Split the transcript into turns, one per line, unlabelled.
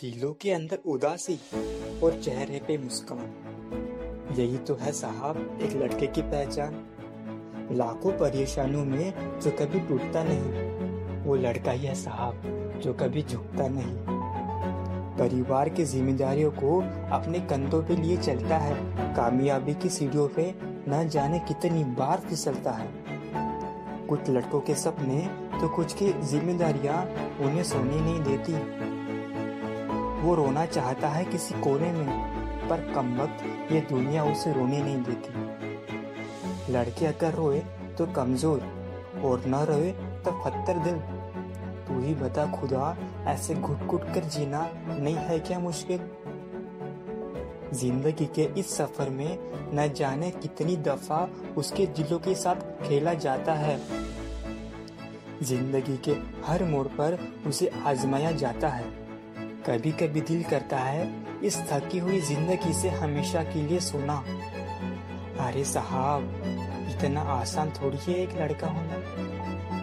दिलों के अंदर उदासी और चेहरे पे मुस्कान। यही तो है साहब एक लड़के की पहचान। लाखों परेशानियों में जो कभी टूटता नहीं, वो लड़का ही है साहब जो कभी झुकता नहीं। परिवार की जिम्मेदारियों को अपने कंधों पे लिए चलता है। कामयाबी की सीढ़ियों पे न जाने कितनी बार फिसलता है। कुछ लड़कों के सपने तो कुछ की जिम्मेदारियाँ उन्हें सोने नहीं देती। वो रोना चाहता है किसी कोने में, पर कम वक्त ये दुनिया उसे रोने नहीं देती। लड़के अगर रोए तो कमज़ोर, और न रोए तो पत्थर दिल। तू ही बता खुदा, ऐसे घुट घुट कर जीना नहीं है क्या मुश्किल? ज़िंदगी के इस सफ़र में न जाने कितनी दफ़ा उसके दिलों के साथ खेला जाता है। ज़िंदगी के हर मोड़ पर उसे आजमाया जाता है। कभी कभी दिल करता है इस थकी हुई ज़िंदगी से हमेशा के लिए सोना। अरे साहब, इतना आसान थोड़ी है एक लड़का होना।